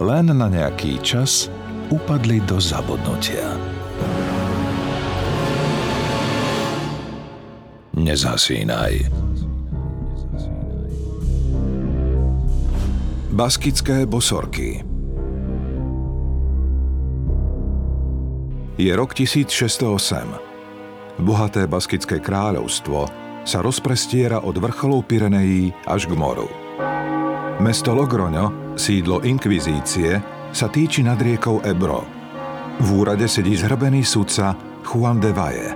len na nejaký čas upadli do zabudnutia. Nezasínaj. Baskické bosorky Je rok 1608. Bohaté baskické kráľovstvo sa rozprestiera od vrcholov Pirenejí až k moru. Mesto Logroňo sídlo inkvizície, sa týči nad riekou Ebro. V úrade sedí zhrbený sudca Juan de Valle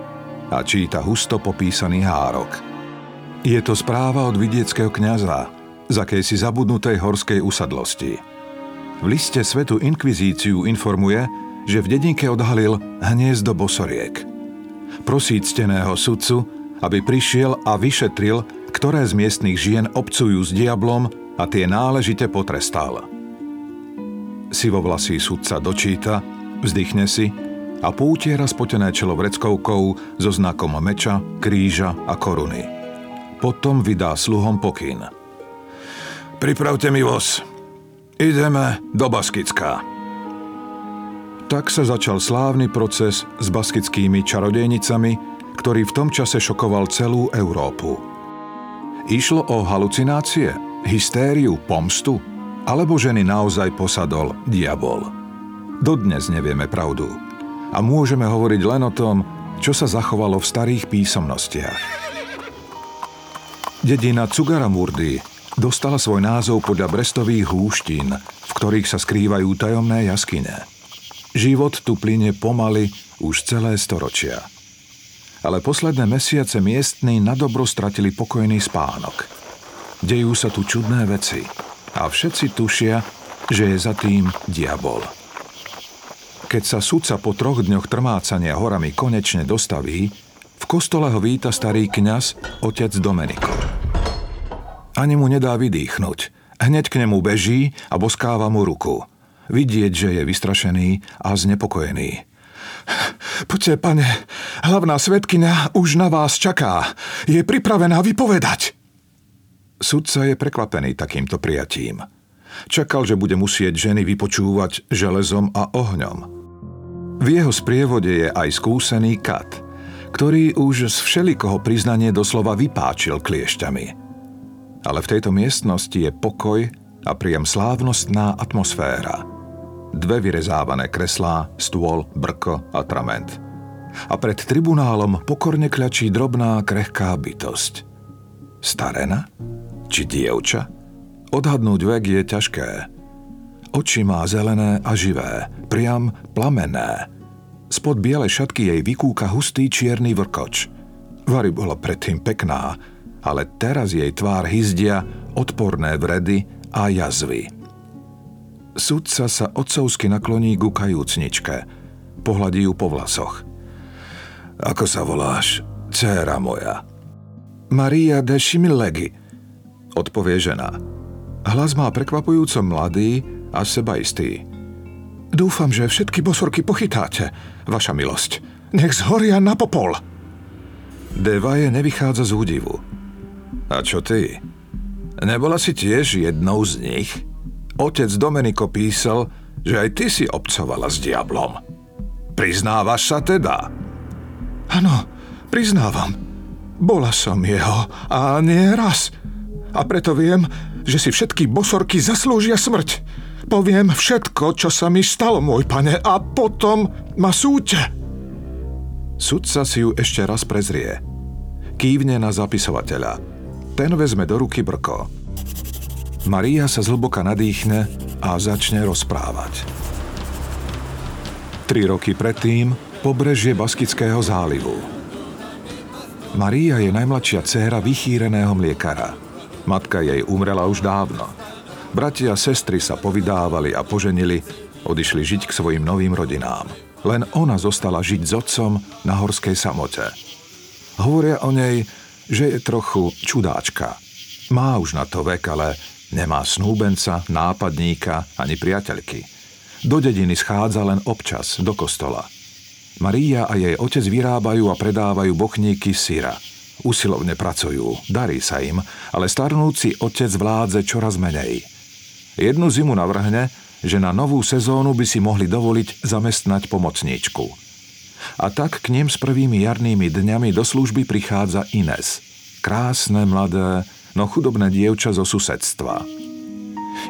a číta husto popísaný hárok. Je to správa od vidieckého kňaza z akejsi zabudnutej horskej usadlosti. V liste Svetu inkvizíciu informuje, že v dedinke odhalil hniezdo bosoriek. Prosí cteného sudcu, aby prišiel a vyšetril, ktoré z miestnych žien obcujú s diablom a tie náležite potrestal. Sivovlasý sudca dočíta, vzdychne si a poutiera spotené čelo vreckovkou so znakom meča, kríža a koruny. Potom vydá sluhom pokyn. Pripravte mi voz. Ideme do Baskická. Tak sa začal slávny proces s baskickými čarodejnicami, ktorý v tom čase šokoval celú Európu. Išlo o halucinácie – hystériu, pomstu? Alebo ženy naozaj posadol diabol? Dodnes nevieme pravdu. A môžeme hovoriť len o tom, čo sa zachovalo v starých písomnostiach. Dedina Cugaramurdy dostala svoj názov podľa brestových húštín, v ktorých sa skrývajú tajomné jaskyne. Život tu plyne pomaly už celé storočia. Ale posledné mesiace miestni nadobro stratili pokojný spánok – Dejú sa tu čudné veci a všetci tušia, že je za tým diabol. Keď sa sudca po troch dňoch trmácania horami konečne dostaví, v kostole ho víta starý kňaz, otec Domeniko. Ani mu nedá vydýchnuť. Hneď k nemu beží a boskáva mu ruku. Vidieť, že je vystrašený a znepokojený. Poďte, pane, hlavná svetkynia už na vás čaká. Je pripravená vypovedať. Sudca je prekvapený takýmto prijatím. Čakal, že bude musieť ženy vypočúvať železom a ohňom. V jeho sprievode je aj skúsený kat, ktorý už z všelikoho priznanie doslova vypáčil kliešťami. Ale v tejto miestnosti je pokoj a priam slávnostná atmosféra. Dve vyrezávané kreslá, stôl, brko a trament. A pred tribunálom pokorne kľačí drobná krehká bytosť. Starena? Či dievča? Odhadnúť vek je ťažké. Oči má zelené a živé, priam plamené. Spod biele šatky jej vykúka hustý čierny vrkoč. Vary bola predtým pekná, ale teraz jej tvár hyzdia odporné vredy a jazvy. Sudca sa otcovsky nakloní ku kajúcničke. Pohľadí ju po vlasoch. Ako sa voláš, dcéra moja? Maria de Šimilegi, odpovie žena. Hlas má prekvapujúco mladý a sebaistý. Dúfam, že všetky bosorky pochytáte, vaša milosť. Nech zhoria na popol. Devaje nevychádza z údivu. A čo ty? Nebola si tiež jednou z nich? Otec Domeniko písal, že aj ty si obcovala s diablom. Priznávaš sa teda? Áno, priznávam. Bola som jeho a nie raz a preto viem, že si všetky bosorky zaslúžia smrť. Poviem všetko, čo sa mi stalo, môj pane, a potom ma súďte. Sudca si ju ešte raz prezrie. Kývne na zapisovateľa. Ten vezme do ruky brko. Maria sa zhlboka nadýchne a začne rozprávať. Tri roky predtým pobrežie Baskického zálivu. Maria je najmladšia dcéra vychýreného mliekara – Matka jej umrela už dávno. Bratia a sestry sa povydávali a poženili Odišli žiť k svojim novým rodinám. Len ona zostala žiť s otcom na horskej samote. Hovoria o nej, že je trochu čudáčka. Má už na to vek, ale nemá snúbenca, nápadníka ani priateľky. Do dediny schádza len občas, do kostola. Maria a jej otec vyrábajú a predávajú bochníky syra. Usilovne pracujú, darí sa im, ale starnúci otec vládze čoraz menej. Jednu zimu navrhne, že na novú sezónu by si mohli dovoliť zamestnať pomocníčku. A tak k ním s prvými jarnými dňami do služby prichádza Ines. Krásne, mladé, no chudobné dievča zo susedstva.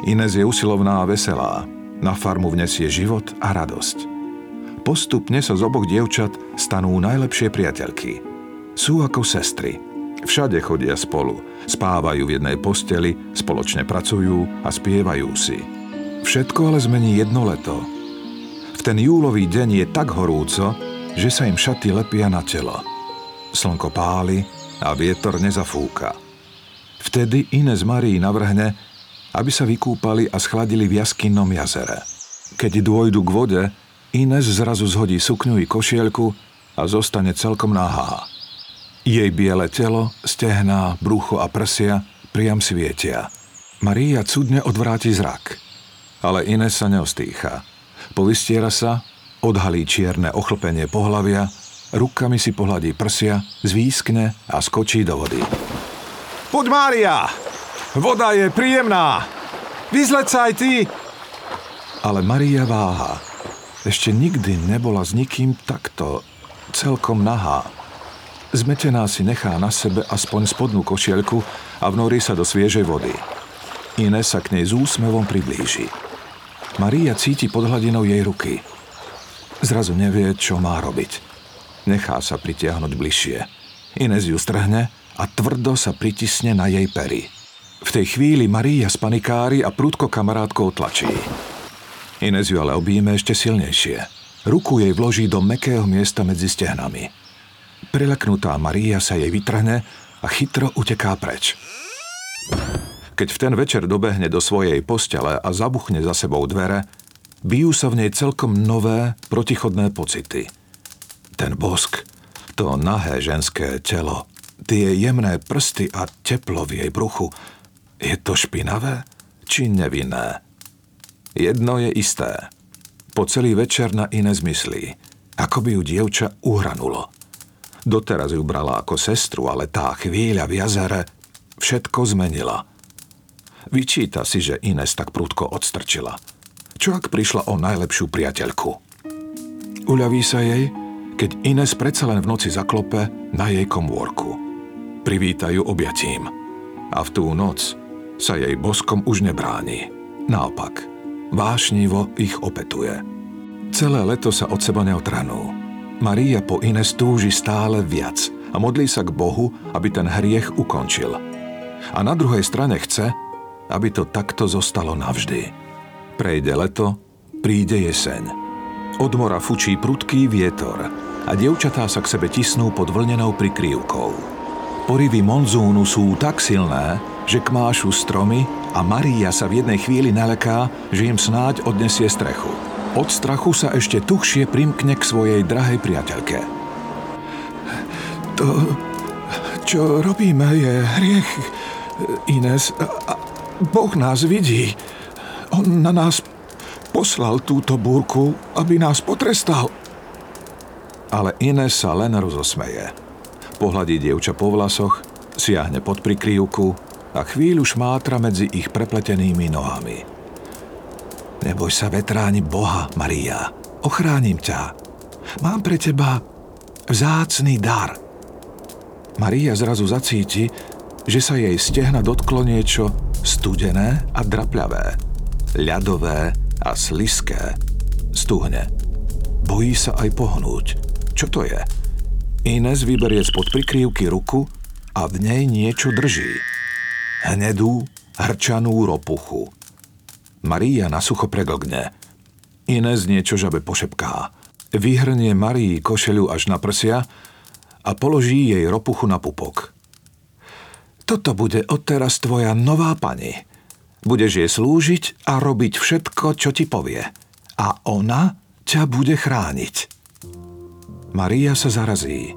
Ines je usilovná a veselá. Na farmu vnesie život a radosť. Postupne sa z oboch dievčat stanú najlepšie priateľky. Sú ako sestry. Všade chodia spolu, spávajú v jednej posteli, spoločne pracujú a spievajú si. Všetko ale zmení jedno leto. V ten júlový deň je tak horúco, že sa im šaty lepia na telo. Slnko páli a vietor nezafúka. Vtedy Ines Marii navrhne, aby sa vykúpali a schladili v jaskinnom jazere. Keď dôjdu k vode, Ines zrazu zhodí sukňu i košielku a zostane celkom nahá. Jej biele telo, stehná, brucho a prsia priam svietia. Maria cudne odvráti zrak – ale Ines sa neostýcha. Povystiera sa, odhalí čierne ochlpenie pohlavia, rukami si pohľadí prsia, zvískne a skočí do vody. Poď Mária! Voda je príjemná! Vyzleď sa aj ty! Ale Maria váha. Ešte nikdy nebola s nikým takto celkom nahá. Zmetená si nechá na sebe aspoň spodnú košielku a vnorí sa do sviežej vody. Ines sa k nej s úsmevom priblíži. Maria cíti pod hladinou jej ruky. Zrazu nevie, čo má robiť. Nechá sa pritiahnuť bližšie. Inez ju strhne a tvrdo sa pritisne na jej pery. V tej chvíli Maria spanikári a prúdko kamarátkou tlačí. Inez ju ale objíme ešte silnejšie. Ruku jej vloží do mekého miesta medzi stehnami. Prileknutá Maria sa jej vytrhne a chytro uteká preč. Keď v ten večer dobehne do svojej postele a zabuchne za sebou dvere, bijú sa v nej celkom nové, protichodné pocity. Ten bosk, to nahé ženské telo, tie jemné prsty a teplo v jej bruchu, je to špinavé či nevinné? Jedno je isté. Po celý večer na iné zmyslí, ako by ju dievča uhranulo. Doteraz ju brala ako sestru, ale tá chvíľa v jazere všetko zmenila – Vyčíta si, že Ines tak prúdko odstrčila. Čo ak prišla o najlepšiu priateľku? Uľaví sa jej, keď Ines predsa len v noci zaklope na jej komórku. Privítajú objatím. A v tú noc sa jej boskom už nebráni. Naopak, vášnivo ich opetuje. Celé leto sa od seba neotranú. Maria po Ines túži stále viac a modlí sa k Bohu, aby ten hriech ukončil. A na druhej strane chce, aby to takto zostalo navždy. Prejde leto, príde jeseň. Od mora fučí prudký vietor a dievčatá sa k sebe tisnú pod vlnenou prikryvkou. Porivy monzúnu sú tak silné, že kmášu stromy a Maria sa v jednej chvíli naleká, že im snáď odnesie strechu. Od strachu sa ešte tuchšie primkne k svojej drahej priateľke. To, čo robíme, je hriech, Ines, Boh nás vidí. On na nás poslal túto búrku, aby nás potrestal. Ale Ines sa len rozosmeje. Pohľadí dievča po vlasoch, siahne pod prikryvku a chvíľu šmátra medzi ich prepletenými nohami. Neboj sa vetráni Boha, Maria. Ochránim ťa. Mám pre teba vzácný dar. Maria zrazu zacíti, že sa jej stehna dotklo niečo studené a drapľavé, ľadové a sliské. Stuhne. Bojí sa aj pohnúť. Čo to je? Ines vyberie spod prikrývky ruku a v nej niečo drží. Hnedú, hrčanú ropuchu. Maria na sucho preglgne. Ines niečo žabe pošepká. Vyhrnie Marii košelu až na prsia a položí jej ropuchu na pupok. Toto bude odteraz tvoja nová pani. Budeš jej slúžiť a robiť všetko, čo ti povie. a ona ťa bude chrániť. Maria sa zarazí.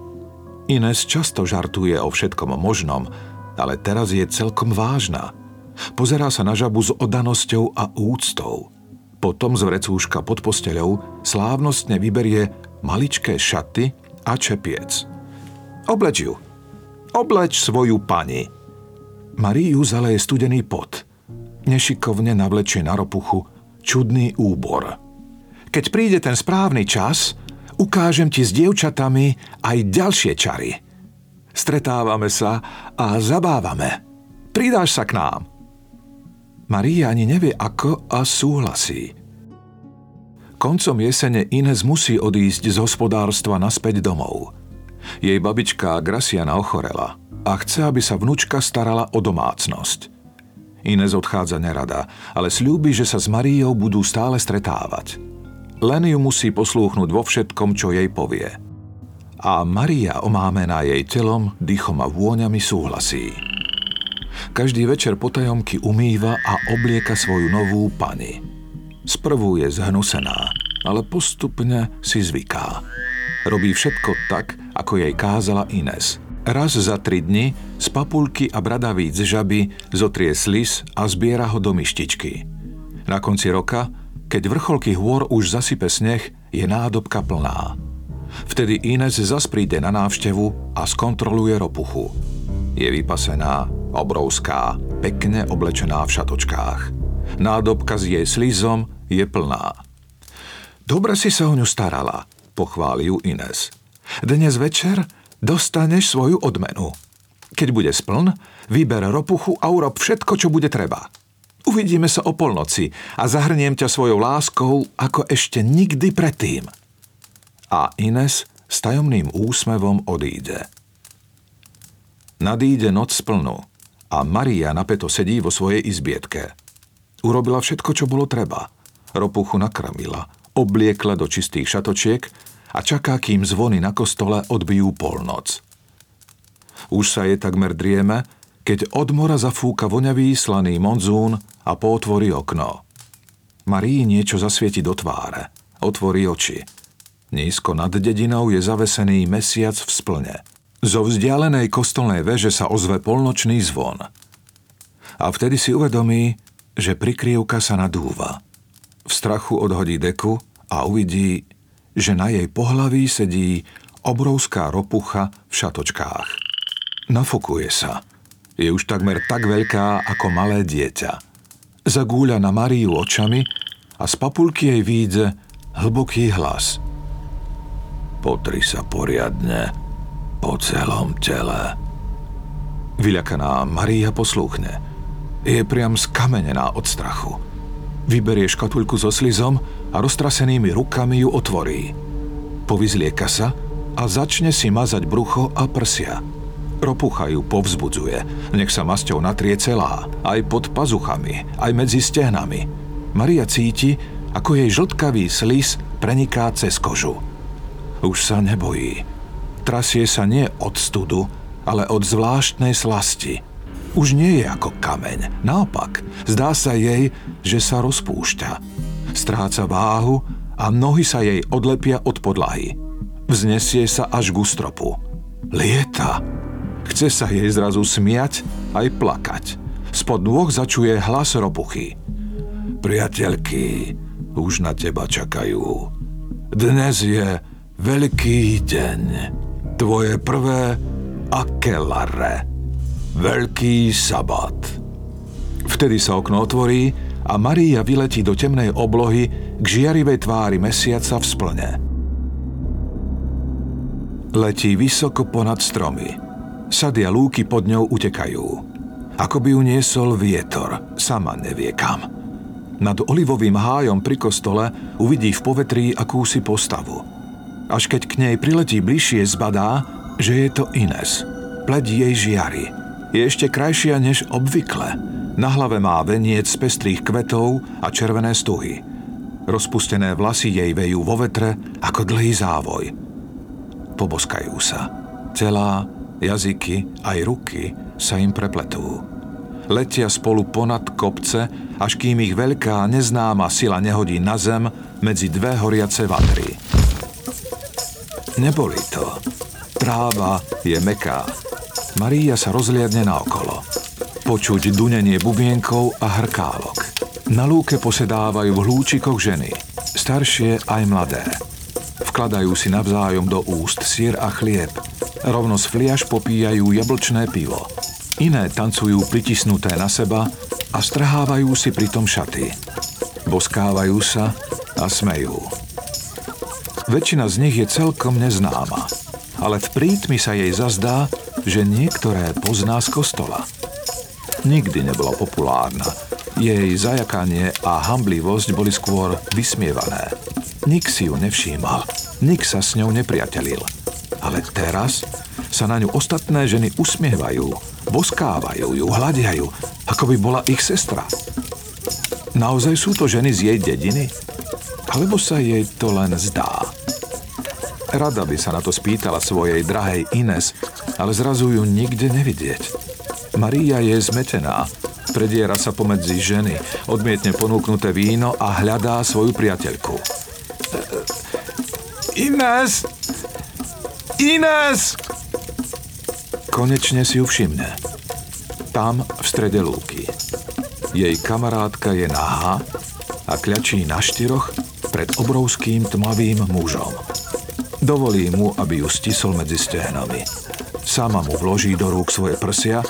Ines často žartuje o všetkom možnom, ale teraz je celkom vážna. Pozerá sa na žabu s odanosťou a úctou. Potom z vrecúška pod posteľou slávnostne vyberie maličké šaty a čepiec. Obleč ju. Obleč svoju pani. Mariu zaleje studený pot. Nešikovne navlečie na ropuchu čudný úbor. Keď príde ten správny čas, ukážem ti s dievčatami aj ďalšie čary. Stretávame sa a zabávame. Pridáš sa k nám. Maria ani nevie ako a súhlasí. Koncom jesene Ines musí odísť z hospodárstva naspäť domov. Jej babička Graciana ochorela a chce, aby sa vnúčka starala o domácnosť. Ines odchádza nerada, ale slúbi, že sa s Mariou budú stále stretávať. Len ju musí poslúchnuť vo všetkom, čo jej povie. A Maria omámená jej telom, dýchom a vôňami súhlasí. Každý večer potajomky umýva a oblieka svoju novú pani. Sprvu je zhnusená, ale postupne si zvyká. Robí všetko tak, ako jej kázala Ines. Raz za tri dni z papulky a bradavíc žaby zotrie slis a zbiera ho do myštičky. Na konci roka keď vrcholky hôr už zasype sneh, je nádobka plná. Vtedy Ines zas príde na návštevu a skontroluje ropuchu. Je vypasená, obrovská, pekne oblečená v šatočkách. Nádobka s jej slizom je plná. Dobre si sa o ňu starala, pochváli ju Ines. Dnes večer dostaneš svoju odmenu. Keď bude spln, vyber ropuchu a urob všetko, čo bude treba. Uvidíme sa o polnoci a zahrniem ťa svojou láskou ako ešte nikdy predtým. A Ines s tajomným úsmevom odíde. Nadíde noc splnú a Maria napeto sedí vo svojej izbietke. Urobila všetko, čo bolo treba. Ropuchu nakrmila, obliekla do čistých šatočiek a čaká, kým zvony na kostole odbijú polnoc. Už sa je takmer drieme, keď od mora zafúka voňavý slaný monzún a potvorí okno. Marii niečo zasvieti do tváre. Otvorí oči. Nízko nad dedinou je zavesený mesiac v splne. Zo vzdialenej kostolnej veže sa ozve polnočný zvon. A vtedy si uvedomí, že prikrievka sa nadúva. V strachu odhodí deku a uvidí, že na jej pohlaví sedí obrovská ropucha v šatočkách. Nafokuje sa – je už takmer tak veľká ako malé dieťa. Zagúľa na Mariu očami a z papulky jej výjde hlboký hlas. Potri sa poriadne po celom tele. Vyľakaná Maria poslúchne. Je priam skamenená od strachu. Vyberie škatulku so slizom a roztrasenými rukami ju otvorí. Povyzlieka sa a začne si mazať brucho a prsia. Ropucha ju povzbudzuje. Nech sa masťou natrie celá, aj pod pazuchami, aj medzi stehnami. Maria cíti, ako jej žltkavý slis preniká cez kožu. Už sa nebojí. Trasie sa nie od studu, ale od zvláštnej slasti. Už nie je ako kameň. Naopak, zdá sa jej, že sa rozpúšťa. Stráca váhu a nohy sa jej odlepia od podlahy. Vznesie sa až k stropu. Lieta. Chce sa jej zrazu smiať aj plakať. Spod nôh začuje hlas ropuchy. Priateľky, už na teba čakajú. Dnes je veľký deň. Tvoje prvé akelare. Veľký sabat. Vtedy sa okno otvorí a Maria vyletí do temnej oblohy k žiarivej tvári mesiaca v splne. Letí vysoko ponad stromy. Sady a lúky pod ňou utekajú. Ako by ju niesol vietor, sama nevie kam. Nad olivovým hájom pri kostole uvidí v povetrí akúsi postavu. Až keď k nej priletí bližšie, zbadá, že je to Ines. Pleť jej žiari. Je ešte krajšia než obvykle. Na hlave má veniec z pestrých kvetov a červené stuhy. Rozpustené vlasy jej vejú vo vetre ako dlhý závoj. Poboskajú sa. Celá jazyky aj ruky sa im prepletú. Letia spolu ponad kopce, až kým ich veľká neznáma sila nehodí na zem medzi dve horiace vatry. Neboli to. Tráva je meká. Maria sa rozliadne naokolo. Počuť dunenie bubienkov a hrkálok. Na lúke posedávajú v hlúčikoch ženy, staršie aj mladé. Vkladajú si navzájom do úst sír a chlieb. Rovno z fliaž popíjajú jablčné pivo. Iné tancujú pritisnuté na seba a strhávajú si pritom šaty. Boskávajú sa a smejú. Väčšina z nich je celkom neznáma, ale v prítmi sa jej zazdá, že niektoré pozná z kostola. Nikdy nebola populárna. Jej zajakanie a hamblivosť boli skôr vysmievané. Nik si ju nevšímal, nik sa s ňou nepriatelil. Ale teraz sa na ňu ostatné ženy usmievajú boskávajú ju, hľadiajú, ako by bola ich sestra. Naozaj sú to ženy z jej dediny? Alebo sa jej to len zdá? Rada by sa na to spýtala svojej drahej Ines, ale zrazu ju nikde nevidieť. Maria je zmetená, prediera sa pomedzi ženy, odmietne ponúknuté víno a hľadá svoju priateľku. Ines! Ines! Konečne si ju všimne. Tam v strede lúky. Jej kamarátka je nahá a kľačí na štyroch pred obrovským tmavým mužom. Dovolí mu, aby ju stisol medzi stehnami. Sama mu vloží do rúk svoje prsia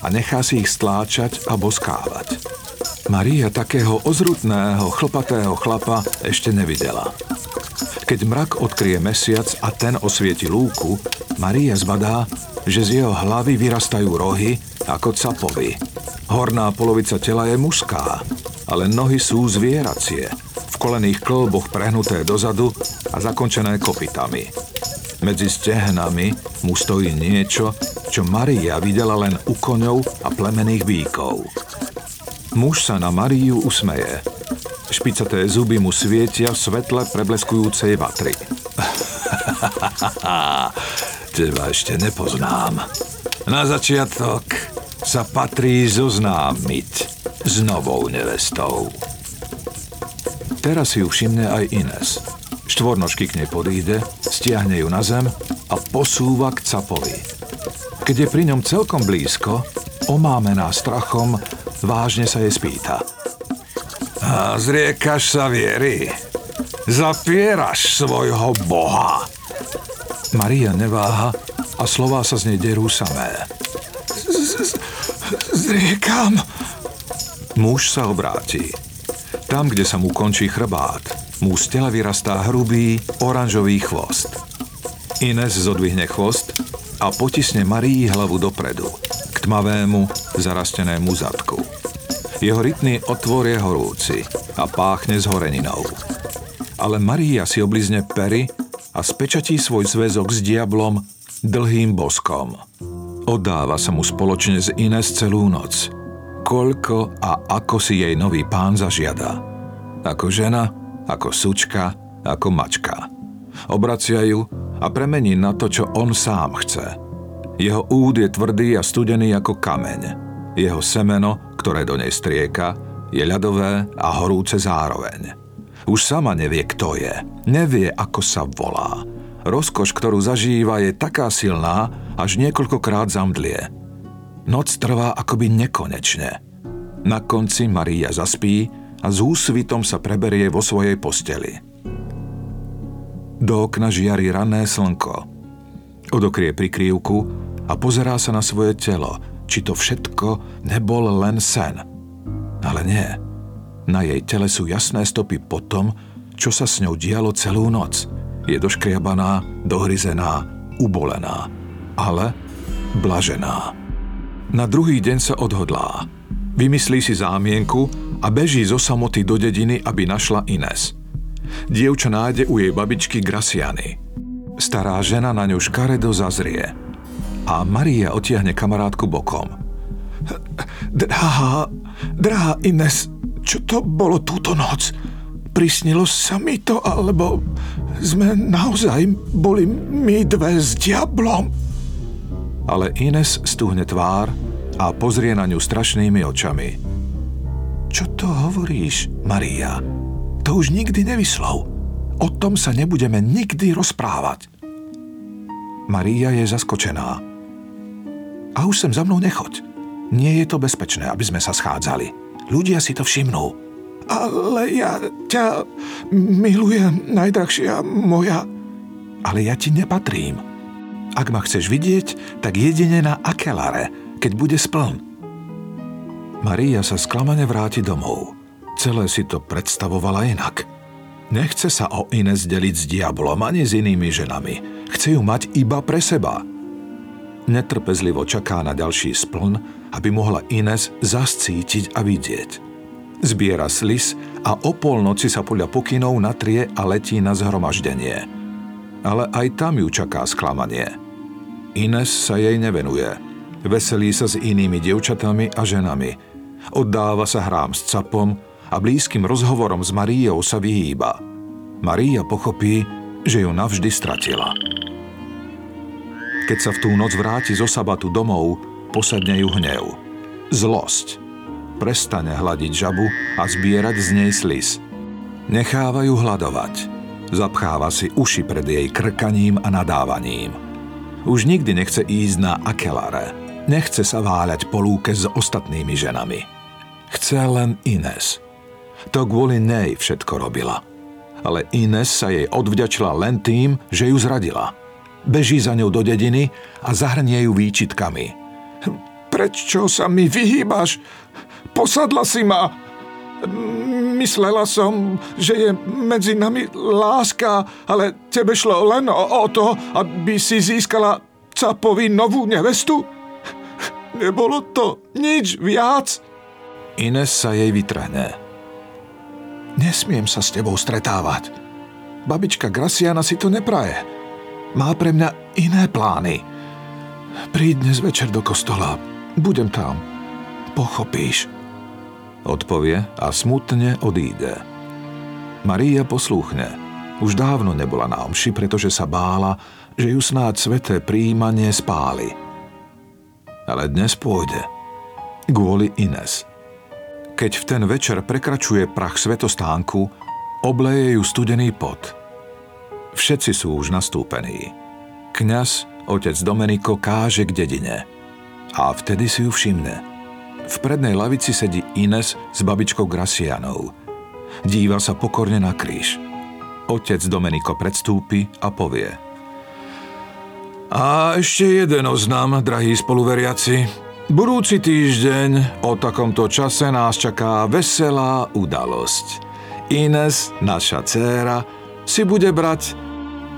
a nechá si ich stláčať a boskávať. Maria takého ozrutného, chlpatého chlapa ešte nevidela. Keď mrak odkrie mesiac a ten osvieti lúku, Maria zbadá, že z jeho hlavy vyrastajú rohy ako capovi. Horná polovica tela je mužská, ale nohy sú zvieracie, v kolených klboch prehnuté dozadu a zakončené kopitami. Medzi stehnami mu stojí niečo, čo Maria videla len u koňov a plemených bíkov. Muž sa na Mariu usmeje. Špicaté zuby mu svietia v svetle prebleskujúcej vatry. Teba ešte nepoznám. Na začiatok sa patrí zoznámiť s novou nevestou. Teraz si ju všimne aj Ines. Štvornožky k nej podíde, stiahne ju na zem a posúva k capovi. Keď je pri ňom celkom blízko, omámená strachom, vážne sa jej spýta. A zriekaš sa viery. Zapieraš svojho boha. Maria neváha a slová sa z nej derú samé. Zriekam. Muž sa obráti. Tam, kde sa mu končí chrbát, mu z tela vyrastá hrubý, oranžový chvost. Ines zodvihne chvost a potisne Marii hlavu dopredu, k tmavému, zarastenému zadku. Jeho rytný otvor je horúci a páchne s horeninou. Ale Maria si oblizne pery a spečatí svoj zväzok s diablom dlhým boskom. Oddáva sa mu spoločne s Ines celú noc. Koľko a ako si jej nový pán zažiada. Ako žena, ako sučka, ako mačka. Obracia ju a premení na to, čo on sám chce. Jeho úd je tvrdý a studený ako kameň. Jeho semeno, ktoré do nej strieka, je ľadové a horúce zároveň. Už sama nevie, kto je. Nevie, ako sa volá. Rozkoš, ktorú zažíva, je taká silná, až niekoľkokrát zamdlie. Noc trvá akoby nekonečne. Na konci Maria zaspí a s úsvitom sa preberie vo svojej posteli. Do okna žiari rané slnko. Odokrie prikrývku a pozerá sa na svoje telo, či to všetko nebol len sen. Ale nie. Na jej tele sú jasné stopy po tom, čo sa s ňou dialo celú noc. Je doškriabaná, dohryzená, ubolená, ale blažená. Na druhý deň sa odhodlá. Vymyslí si zámienku a beží zo samoty do dediny, aby našla Ines. Dievča nájde u jej babičky Graciany. Stará žena na ňu škaredo zazrie. A Maria otiahne kamarátku bokom. Drahá, drahá Ines, čo to bolo túto noc? Prisnilo sa mi to, alebo sme naozaj boli my dve s diablom? Ale Ines stúhne tvár a pozrie na ňu strašnými očami. Čo to hovoríš, Maria? To už nikdy nevyslov. O tom sa nebudeme nikdy rozprávať. Maria je zaskočená. A už sem za mnou nechoď. Nie je to bezpečné, aby sme sa schádzali. Ľudia si to všimnú. Ale ja ťa milujem, najdrahšia moja. Ale ja ti nepatrím. Ak ma chceš vidieť, tak jedine na Akelare, keď bude spln. Maria sa sklamane vráti domov. Celé si to predstavovala inak. Nechce sa o Ines deliť s diablom ani s inými ženami. Chce ju mať iba pre seba. Netrpezlivo čaká na ďalší spln, aby mohla Ines zascítiť a vidieť. Zbiera slis a o polnoci sa podľa pokynov natrie a letí na zhromaždenie. Ale aj tam ju čaká sklamanie. Ines sa jej nevenuje. Veselí sa s inými dievčatami a ženami. Oddáva sa hrám s capom a blízkym rozhovorom s Maríou sa vyhýba. Maria pochopí, že ju navždy stratila. Keď sa v tú noc vráti zo sabatu domov, posadne ju hnev. Zlosť. Prestane hľadiť žabu a zbierať z nej slis. Necháva ju hľadovať. Zapcháva si uši pred jej krkaním a nadávaním. Už nikdy nechce ísť na Akelare. Nechce sa váľať po lúke s ostatnými ženami. Chce len Ines – to kvôli nej všetko robila. Ale Ines sa jej odvďačila len tým, že ju zradila. Beží za ňou do dediny a zahrnie ju výčitkami. Prečo sa mi vyhýbaš? Posadla si ma! Myslela som, že je medzi nami láska, ale tebe šlo len o, to, aby si získala capovi novú nevestu? Nebolo to nič viac? Ines sa jej vytrhne. Nesmiem sa s tebou stretávať. Babička Graciana si to nepraje. Má pre mňa iné plány. Príď dnes večer do kostola. Budem tam. Pochopíš. Odpovie a smutne odíde. Maria poslúchne. Už dávno nebola na omši, pretože sa bála, že ju snáď sveté príjmanie spáli. Ale dnes pôjde. Kvôli Ines. Keď v ten večer prekračuje prach svetostánku, obleje ju studený pot. Všetci sú už nastúpení. Kňaz, otec Domeniko, káže k dedine. A vtedy si ju všimne. V prednej lavici sedí Ines s babičkou Gracianou. Díva sa pokorne na kríž. Otec Domeniko predstúpi a povie A ešte jeden oznam, drahí spoluveriaci. Budúci týždeň o takomto čase nás čaká veselá udalosť. Ines, naša dcéra, si bude brať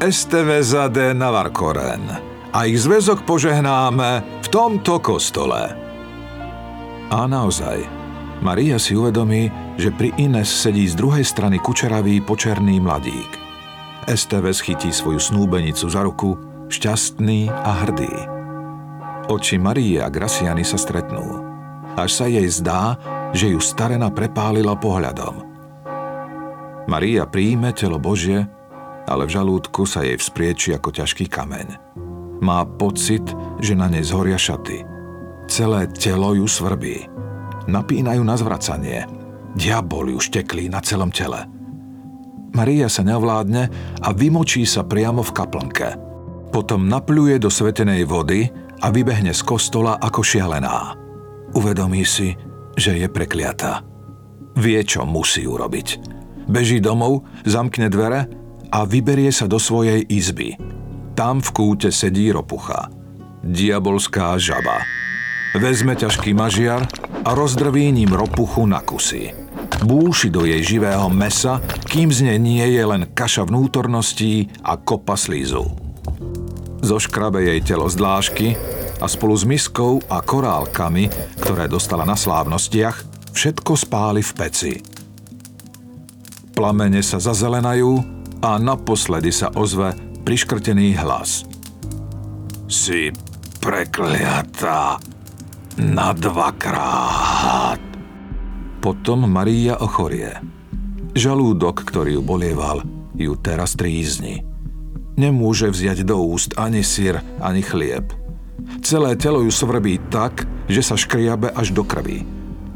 Esteveza de Navarcoren a ich zväzok požehnáme v tomto kostole. A naozaj, Maria si uvedomí, že pri Ines sedí z druhej strany kučeravý počerný mladík. Esteves chytí svoju snúbenicu za ruku, šťastný a hrdý. Oči Marie a Graciany sa stretnú. Až sa jej zdá, že ju starena prepálila pohľadom. Maria príjme telo Božie, ale v žalúdku sa jej vzprieči ako ťažký kameň. Má pocit, že na nej zhoria šaty. Celé telo ju svrbí. Napínajú na zvracanie. Diabol ju šteklí na celom tele. Maria sa neovládne a vymočí sa priamo v kaplnke. Potom napľuje do svetenej vody a vybehne z kostola ako šialená. Uvedomí si, že je prekliatá. Vie, čo musí urobiť. Beží domov, zamkne dvere a vyberie sa do svojej izby. Tam v kúte sedí ropucha. Diabolská žaba. Vezme ťažký mažiar a rozdrví ním ropuchu na kusy. Búši do jej živého mesa, kým z nej nie je len kaša vnútorností a kopa slízu zoškrabe jej telo z dlášky a spolu s miskou a korálkami, ktoré dostala na slávnostiach, všetko spáli v peci. Plamene sa zazelenajú a naposledy sa ozve priškrtený hlas. Si prekliatá na dvakrát. Potom Maria ochorie. Žalúdok, ktorý ju bolieval, ju teraz trízni. Nemôže vziať do úst ani sír, ani chlieb. Celé telo ju svrbí tak, že sa škriabe až do krvi.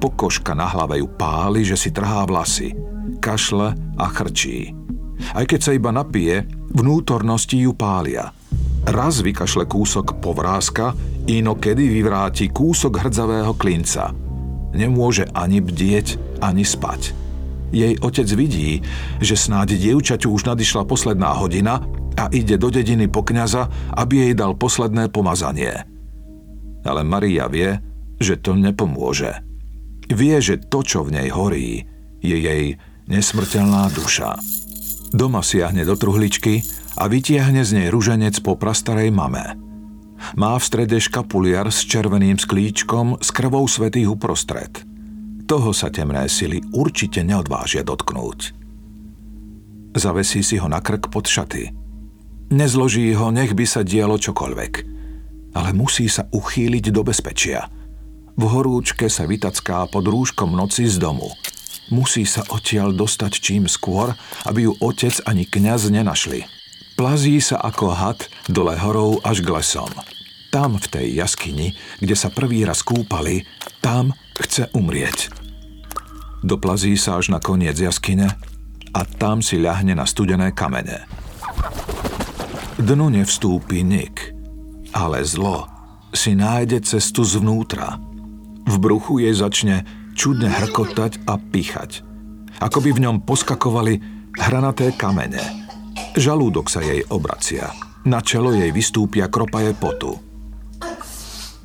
Pokožka na hlave ju páli, že si trhá vlasy. Kašle a chrčí. Aj keď sa iba napije, vnútornosti ju pália. Raz vykašle kúsok povrázka, inokedy vyvráti kúsok hrdzavého klinca. Nemôže ani bdieť, ani spať. Jej otec vidí, že snáď dievčaťu už nadišla posledná hodina a ide do dediny po kňaza, aby jej dal posledné pomazanie. Ale Maria vie, že to nepomôže. Vie, že to, čo v nej horí, je jej nesmrteľná duša. Doma siahne do truhličky a vytiahne z nej ruženec po prastarej mame. Má v strede škapuliar s červeným sklíčkom s krvou svetých uprostred. Toho sa temné sily určite neodvážia dotknúť. Zavesí si ho na krk pod šaty. Nezloží ho, nech by sa dialo čokoľvek. Ale musí sa uchýliť do bezpečia. V horúčke sa vytacká pod rúškom noci z domu. Musí sa odtiaľ dostať čím skôr, aby ju otec ani kňaz nenašli. Plazí sa ako had dole horou až k lesom. Tam v tej jaskyni, kde sa prvý raz kúpali, tam chce umrieť. Doplazí sa až na koniec jaskyne a tam si ľahne na studené kamene. Dnu nevstúpi nik, ale zlo si nájde cestu zvnútra. V bruchu jej začne čudne hrkotať a pichať. Ako by v ňom poskakovali hranaté kamene – Žalúdok sa jej obracia. Na čelo jej vystúpia kropaje potu.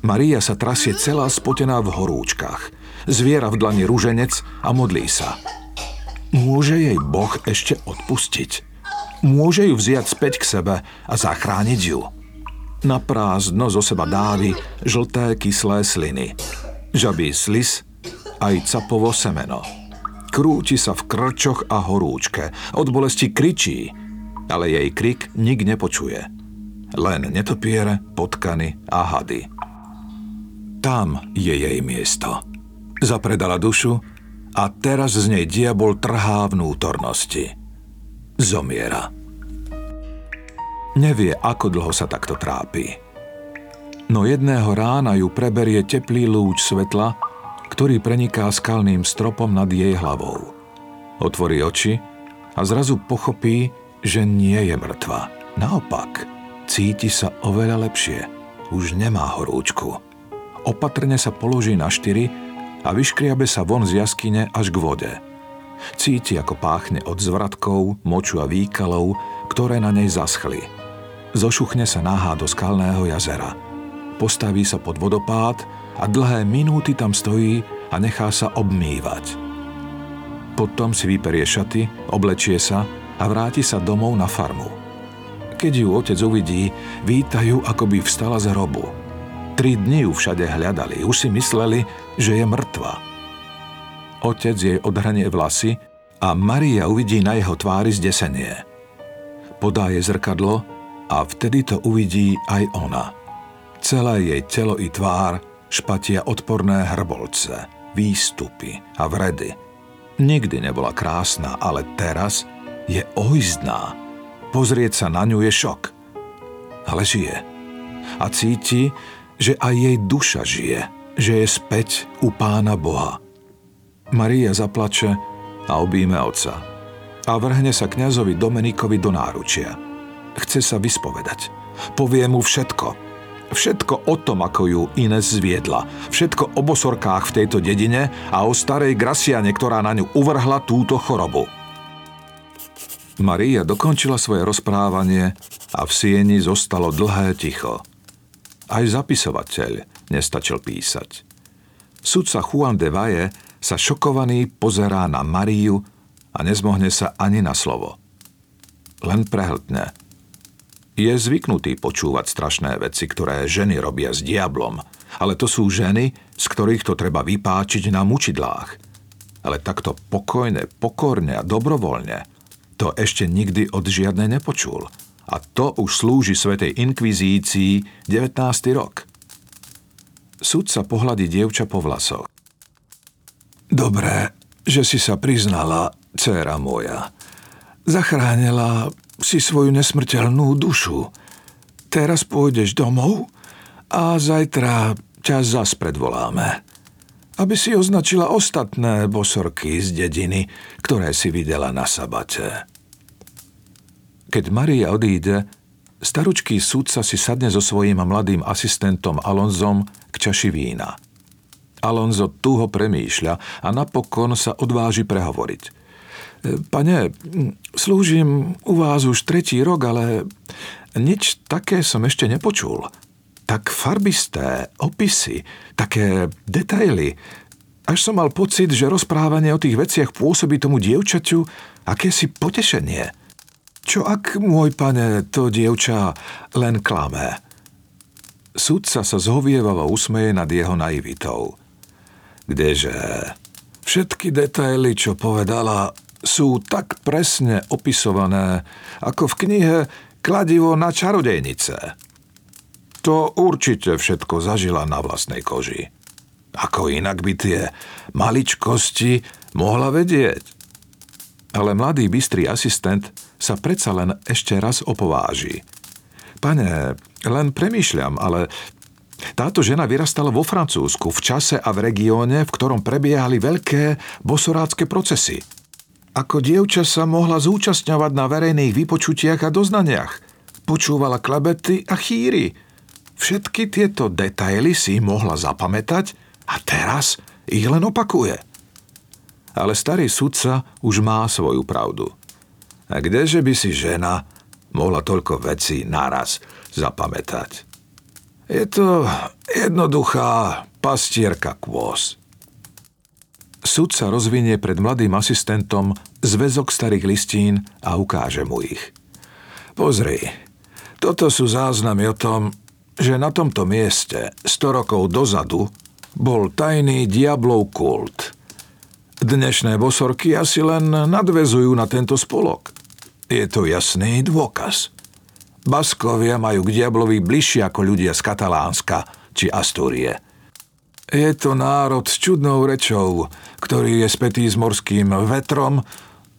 Maria sa trasie celá spotená v horúčkach. Zviera v dlani rúženec a modlí sa. Môže jej Boh ešte odpustiť? Môže ju vziať späť k sebe a zachrániť ju? Na prázdno zo seba dávi žlté kyslé sliny. Žabí slis aj capovo semeno. Krúti sa v krčoch a horúčke. Od bolesti kričí – ale jej krik nik nepočuje. Len netopiere, potkany a hady. Tam je jej miesto. Zapredala dušu a teraz z nej diabol trhá vnútornosti. Zomiera. Nevie, ako dlho sa takto trápi. No jedného rána ju preberie teplý lúč svetla, ktorý preniká skalným stropom nad jej hlavou. Otvorí oči a zrazu pochopí, že nie je mŕtva. Naopak, cíti sa oveľa lepšie. Už nemá horúčku. Opatrne sa položí na štyri a vyškriabe sa von z jaskyne až k vode. Cíti, ako páchne od zvratkov, moču a výkalov, ktoré na nej zaschli. Zošuchne sa náhá do skalného jazera. Postaví sa pod vodopád a dlhé minúty tam stojí a nechá sa obmývať. Potom si vyperie šaty, oblečie sa a vráti sa domov na farmu. Keď ju otec uvidí, vítajú, ako by vstala z hrobu. Tri dni ju všade hľadali, už si mysleli, že je mŕtva. Otec jej odhranie vlasy a Maria uvidí na jeho tvári zdesenie. Podá jej zrkadlo a vtedy to uvidí aj ona. Celé jej telo i tvár špatia odporné hrbolce, výstupy a vredy. Nikdy nebola krásna, ale teraz – je ohyzdná. Pozrieť sa na ňu je šok. Ale žije. A cíti, že aj jej duša žije, že je späť u pána Boha. Maria zaplače a obíme oca. A vrhne sa kňazovi Dominikovi do náručia. Chce sa vyspovedať. Povie mu všetko. Všetko o tom, ako ju Ines zviedla. Všetko o bosorkách v tejto dedine a o starej Grasiane, ktorá na ňu uvrhla túto chorobu. Maria dokončila svoje rozprávanie a v sieni zostalo dlhé ticho. Aj zapisovateľ nestačil písať. Sudca Juan de Valle sa šokovaný pozerá na Mariu a nezmohne sa ani na slovo. Len prehltne. Je zvyknutý počúvať strašné veci, ktoré ženy robia s diablom, ale to sú ženy, z ktorých to treba vypáčiť na mučidlách. Ale takto pokojne, pokorne a dobrovoľne – to ešte nikdy od žiadnej nepočul. A to už slúži Svetej inkvizícii 19. rok. sa pohľadí dievča po vlasoch. Dobré, že si sa priznala, dcéra moja. Zachránila si svoju nesmrteľnú dušu. Teraz pôjdeš domov A zajtra ťa zas predvoláme, aby si označila ostatné bosorky z dediny, ktoré si videla na sabate. Keď Maria odíde, staručký súdca si sadne so svojím mladým asistentom Alonzom k čaši vína. Alonzo tuho premýšľa a napokon sa odváži prehovoriť. Pane, slúžim u vás už tretí rok, ale nič také som ešte nepočul. Tak farbisté, opisy, také detaily. Až som mal pocit, že rozprávanie o tých veciach pôsobí tomu dievčaťu akési potešenie. Čo ak, môj pane, to dievča len klame? Sudca sa zhovievavo usmeje nad jeho naivitou. Kdeže? Všetky detaily, čo povedala, sú tak presne opisované, ako v knihe Kladivo na čarodejnice. To určite všetko zažila na vlastnej koži. Ako inak by tie maličkosti mohla vedieť. Ale mladý bystrý asistent sa predsa len ešte raz opováži. Pane, len premýšľam, ale táto žena vyrastala vo Francúzsku v čase a v regióne, v ktorom prebiehali veľké bosorácké procesy. Ako dievča sa mohla zúčastňovať na verejných vypočutiach a doznaniach. Počúvala klebety a chýry. Všetky tieto detaily si mohla zapamätať a teraz ich len opakuje. Ale starý sudca už má svoju pravdu. A kdeže by si žena mohla toľko vecí naraz zapamätať? Je to jednoduchá pastierka kôz. Sudca rozvinie pred mladým asistentom zväzok starých listín a ukáže mu ich. Pozri, toto sú záznamy o tom, že na tomto mieste 100 rokov dozadu bol tajný diablov kult. Dnešné bosorky asi len nadvezujú na tento spolok. Je to jasný dôkaz. Baskovia majú k diablovi bližšie ako ľudia z Katalánska či Astúrie. Je to národ s čudnou rečou, ktorý je spätý s morským vetrom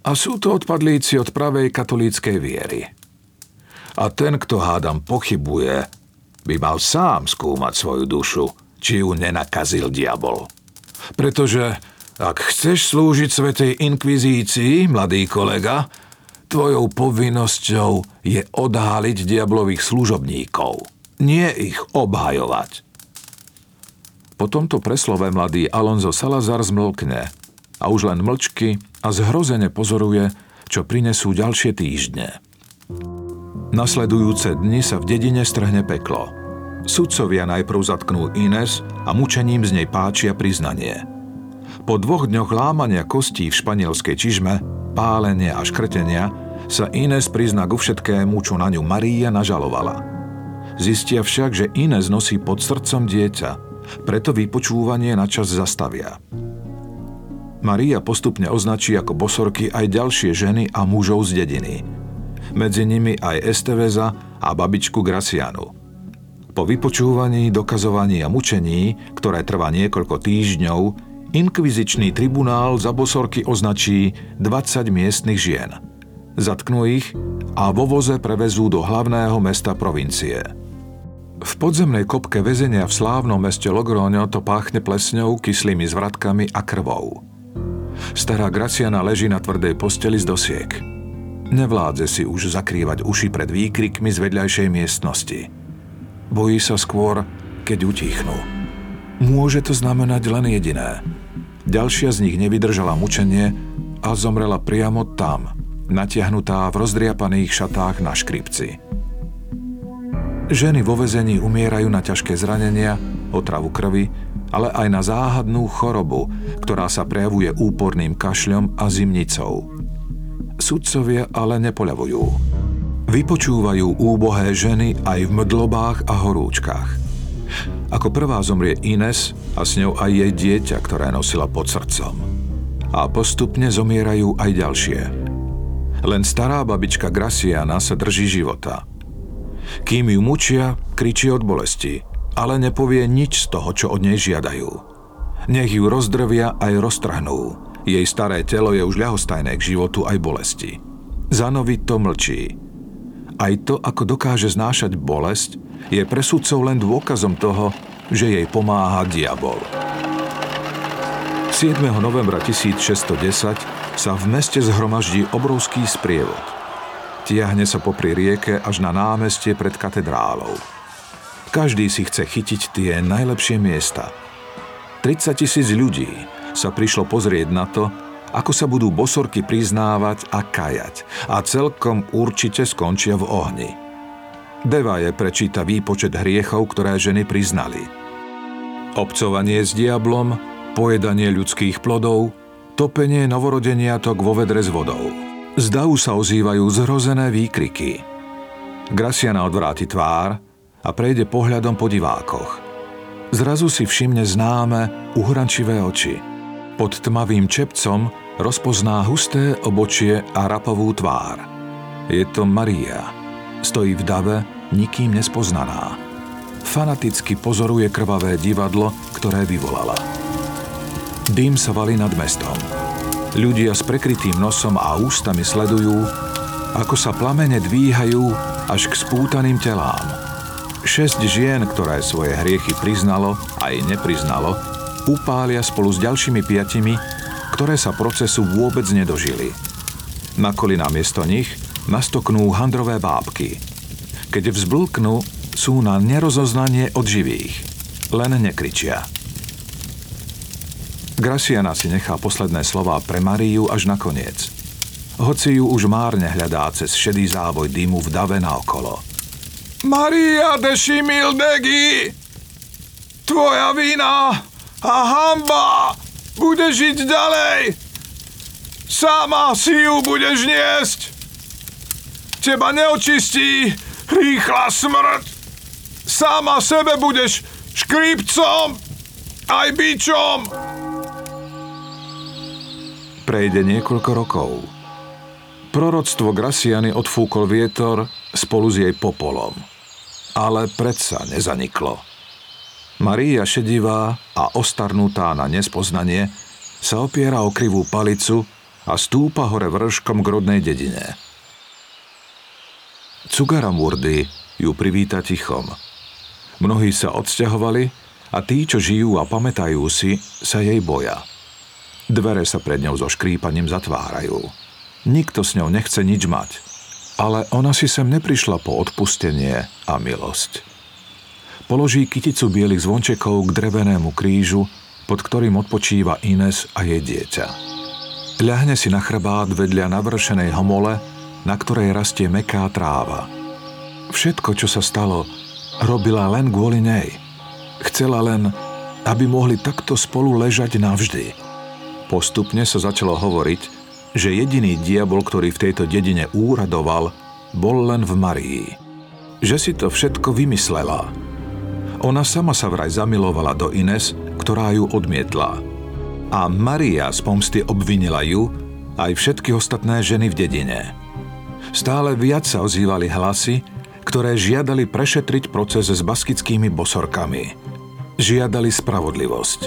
a sú to odpadlíci od pravej katolíckej viery. A ten, kto hádam pochybuje, by mal sám skúmať svoju dušu, či ju nenakazil diabol. Pretože ak chceš slúžiť Svetej inkvizícii, mladý kolega, Tvojou povinnosťou je odháliť diablových služobníkov, nie ich obhajovať. Po tomto preslove mladý Alonzo Salazar zmlkne a už len mlčky a zhrozene pozoruje, čo prinesú ďalšie týždne. Nasledujúce dni sa v dedine strhne peklo. Sudcovia najprv zatknú Ines a mučením z nej páčia priznanie. Po dvoch dňoch lámania kostí v španielskej čižme pálenia a škrtenia, sa Ines prizná ku všetkému, čo na ňu Maria nažalovala. Zistia však, že Ines nosí pod srdcom dieťa, preto vypočúvanie na čas zastavia. Maria postupne označí ako bosorky aj ďalšie ženy a mužov z dediny. Medzi nimi aj Esteveza a babičku Gracianu. Po vypočúvaní, dokazovaní a mučení, ktoré trvá niekoľko týždňov, Inkvizičný tribunál za bosorky označí 20 miestnych žien. Zatknú ich a vo voze prevezú do hlavného mesta provincie. V podzemnej kopke väzenia v slávnom meste Logroňo to páchne plesňou, kyslými zvratkami a krvou. Stará Graciana leží na tvrdej posteli z dosiek. Nevládze si už zakrývať uši pred výkrikmi z vedľajšej miestnosti. Bojí sa skôr, keď utichnú. Môže to znamenať len jediné – Ďalšia z nich nevydržala mučenie a zomrela priamo tam, natiahnutá v rozdriapaných šatách na škripci. Ženy vo vezení umierajú na ťažké zranenia, otravu krvi, ale aj na záhadnú chorobu, ktorá sa prejavuje úporným kašľom a zimnicou. Sudcovia ale nepoľavujú. Vypočúvajú úbohé ženy aj v mdlobách a horúčkach. Ako prvá zomrie Ines a s ňou aj jej dieťa, ktoré nosila pod srdcom. A postupne zomierajú aj ďalšie. Len stará babička Graciana sa drží života. Kým ju mučia, kričí od bolesti, ale nepovie nič z toho, čo od nej žiadajú. Nech ju rozdrvia aj roztrhnú. Jej staré telo je už ľahostajné k životu aj bolesti. Zanovi to mlčí. Aj to, ako dokáže znášať bolesť, je pre sudcov len dôkazom toho, že jej pomáha diabol. 7. novembra 1610 sa v meste zhromaždí obrovský sprievod. Tiahne sa popri rieke až na námestie pred katedrálou. Každý si chce chytiť tie najlepšie miesta. 30 tisíc ľudí sa prišlo pozrieť na to, ako sa budú bosorky priznávať a kajať a celkom určite skončia v ohni. Deva je prečíta výpočet hriechov, ktoré ženy priznali. Obcovanie s diablom, pojedanie ľudských plodov, topenie novorodeniatok vo vedre s vodou. Z davu sa ozývajú zhrozené výkriky. Grasiana odvráti tvár a prejde pohľadom po divákoch. Zrazu si všimne známe, uhrančivé oči. Pod tmavým čepcom rozpozná husté obočie a rapovú tvár. Je to Maria. Stojí v dave, nikým nespoznaná. Fanaticky pozoruje krvavé divadlo, ktoré vyvolala. Dým sa valí nad mestom. Ľudia s prekrytým nosom a ústami sledujú, ako sa plamene dvíhajú až k spútaným telám. Šesť žien, ktoré svoje hriechy priznalo aj nepriznalo, upália spolu s ďalšími piatimi ktoré sa procesu vôbec nedožili. Na kolina miesto nich nastoknú handrové bábky. Keď vzblknú, sú na nerozoznanie od živých. Len nekričia. Graciana si nechá posledné slova pre Mariu až na koniec. Hoci ju už márne hľadá cez šedý závoj dymu v dave naokolo. Maria de Šimildegi! Tvoja vina a hamba bude žiť ďalej. Sama si ju budeš niesť. Teba neočistí rýchla smrť. Sama sebe budeš škrípcom aj bičom. Prejde niekoľko rokov. Proroctvo Graciany odfúkol vietor spolu s jej popolom. Ale predsa nezaniklo. Maria šedivá a ostarnutá na nespoznanie sa opiera o krivú palicu a stúpa hore vrškom k rodnej dedine. Cugaramurdy ju privíta tichom. Mnohí sa odsťahovali a tí, čo žijú a pamätajú si, sa jej boja. Dvere sa pred ňou so škrípaním zatvárajú. Nikto s ňou nechce nič mať, ale ona si sem neprišla po odpustenie a milosť položí kyticu bielých zvončekov k drevenému krížu, pod ktorým odpočíva Ines a jej dieťa. Ľahne si na chrbát vedľa navršenej homole, na ktorej rastie meká tráva. Všetko, čo sa stalo, robila len kvôli nej. Chcela len, aby mohli takto spolu ležať navždy. Postupne sa začalo hovoriť, že jediný diabol, ktorý v tejto dedine úradoval, bol len v Marii. Že si to všetko vymyslela, ona sama sa vraj zamilovala do Ines, ktorá ju odmietla. A Maria z pomsty obvinila ju aj všetky ostatné ženy v dedine. Stále viac sa ozývali hlasy, ktoré žiadali prešetriť proces s baskickými bosorkami. Žiadali spravodlivosť.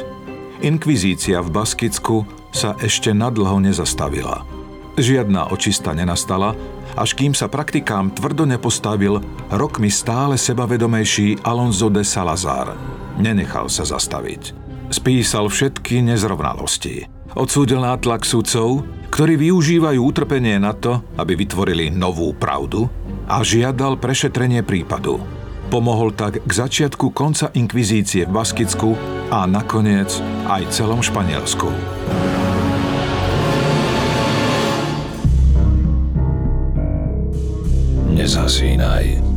Inkvizícia v Baskicku sa ešte nadlho nezastavila. Žiadna očista nenastala až kým sa praktikám tvrdo nepostavil rokmi stále sebavedomejší Alonso de Salazar. Nenechal sa zastaviť. Spísal všetky nezrovnalosti. Odsúdil nátlak sudcov, ktorí využívajú utrpenie na to, aby vytvorili novú pravdu a žiadal prešetrenie prípadu. Pomohol tak k začiatku konca inkvizície v Baskicku a nakoniec aj celom Španielsku. Nezhasínaj.